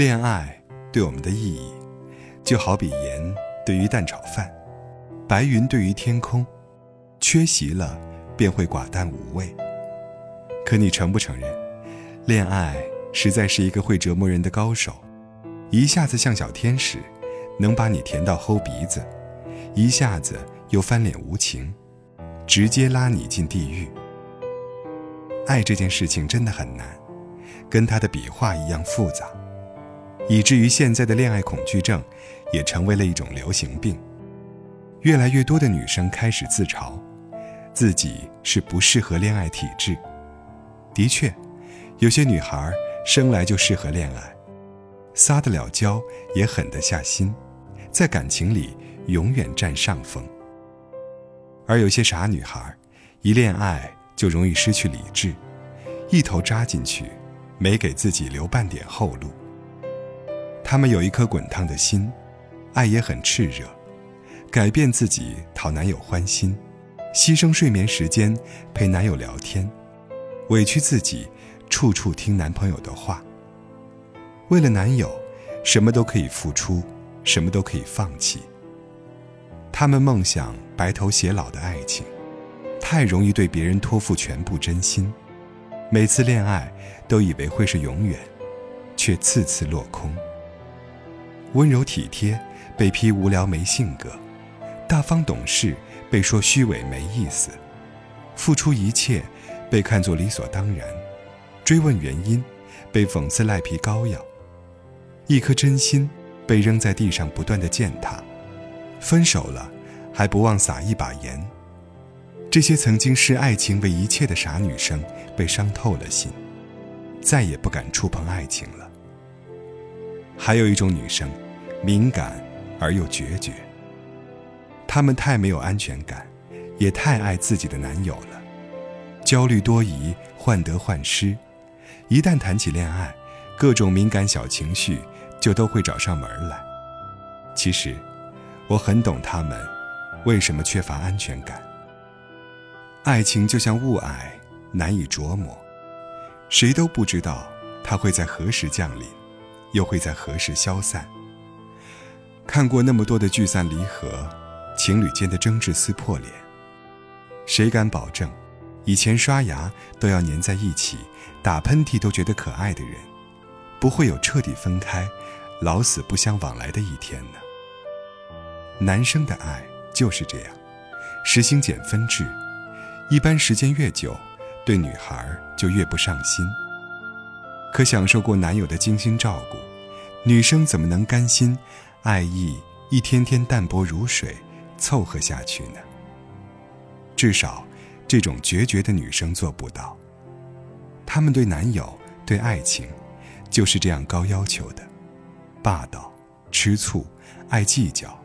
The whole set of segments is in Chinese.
恋爱对我们的意义，就好比盐对于蛋炒饭，白云对于天空，缺席了便会寡淡无味。可你承不承认，恋爱实在是一个会折磨人的高手，一下子像小天使，能把你甜到齁鼻子，一下子又翻脸无情，直接拉你进地狱。爱这件事情真的很难，跟他的笔画一样复杂，以至于现在的恋爱恐惧症也成为了一种流行病。越来越多的女生开始自嘲，自己是不适合恋爱体质。的确，有些女孩生来就适合恋爱，撒得了娇，也狠得下心，在感情里永远占上风。而有些傻女孩，一恋爱就容易失去理智，一头扎进去，没给自己留半点后路。她们有一颗滚烫的心，爱也很炽热，改变自己讨男友欢心，牺牲睡眠时间陪男友聊天。委屈自己，处处听男朋友的话。为了男友，什么都可以付出，什么都可以放弃。他们梦想白头偕老的爱情，太容易对别人托付全部真心。每次恋爱都以为会是永远，却次次落空。温柔体贴被批无聊没性格，大方懂事被说虚伪没意思，付出一切。被看作理所当然，追问原因，被讽刺赖皮膏药；一颗真心被扔在地上，不断的践踏。分手了，还不忘撒一把盐。这些曾经视爱情为一切的傻女生，被伤透了心，再也不敢触碰爱情了。还有一种女生，敏感而又决绝。她们太没有安全感，也太爱自己的男友了。焦虑多疑，患得患失，一旦谈起恋爱，各种敏感小情绪就都会找上门来。其实，我很懂他们为什么缺乏安全感。爱情就像雾霭，难以琢磨，谁都不知道它会在何时降临，又会在何时消散。看过那么多的聚散离合，情侣间的争执撕破脸，谁敢保证？以前刷牙都要粘在一起，打喷嚏都觉得可爱的人，不会有彻底分开、老死不相往来的一天呢。男生的爱就是这样，实行减分制，一般时间越久，对女孩就越不上心。可享受过男友的精心照顾，女生怎么能甘心，爱意一天天淡薄如水，凑合下去呢？至少。这种决绝的女生做不到。她们对男友、对爱情，就是这样高要求的：霸道、吃醋、爱计较，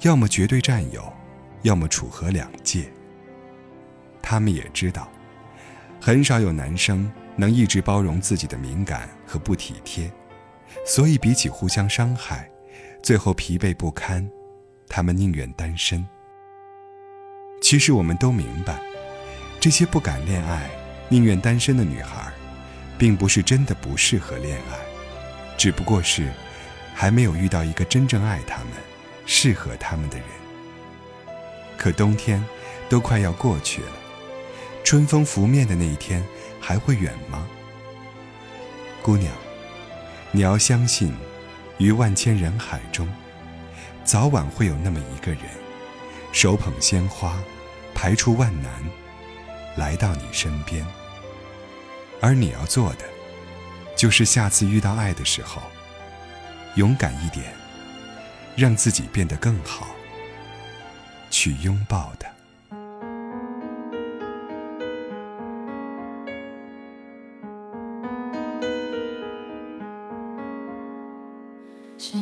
要么绝对占有，要么楚河两界。她们也知道，很少有男生能一直包容自己的敏感和不体贴，所以比起互相伤害，最后疲惫不堪，他们宁愿单身。其实我们都明白。这些不敢恋爱、宁愿单身的女孩，并不是真的不适合恋爱，只不过是还没有遇到一个真正爱她们、适合她们的人。可冬天都快要过去了，春风拂面的那一天还会远吗？姑娘，你要相信，于万千人海中，早晚会有那么一个人，手捧鲜花，排除万难。来到你身边，而你要做的，就是下次遇到爱的时候，勇敢一点，让自己变得更好，去拥抱的。是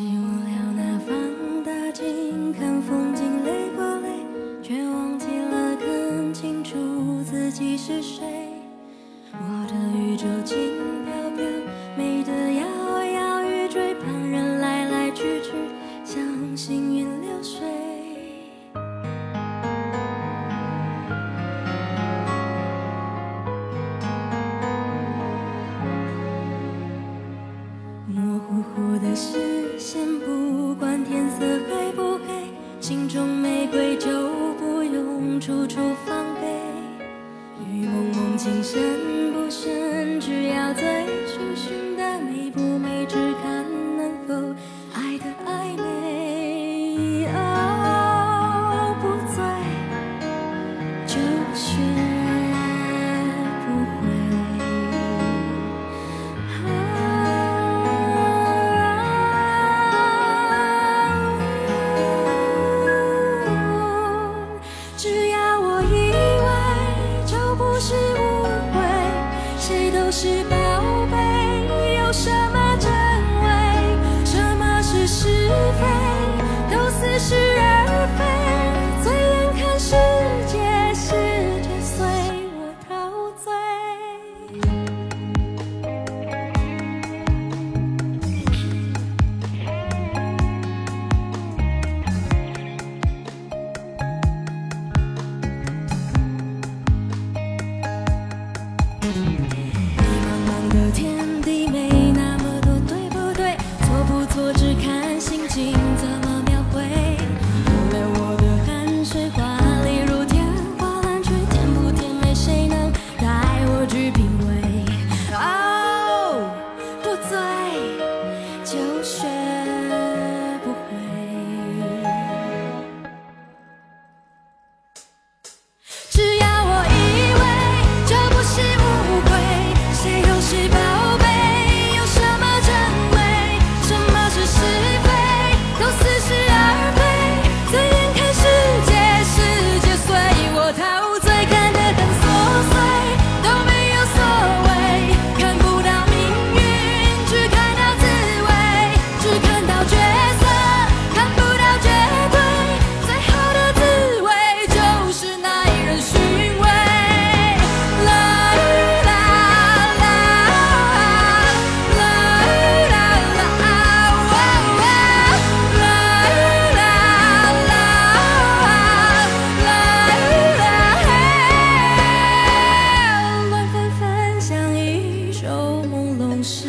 事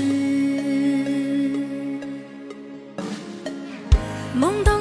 梦到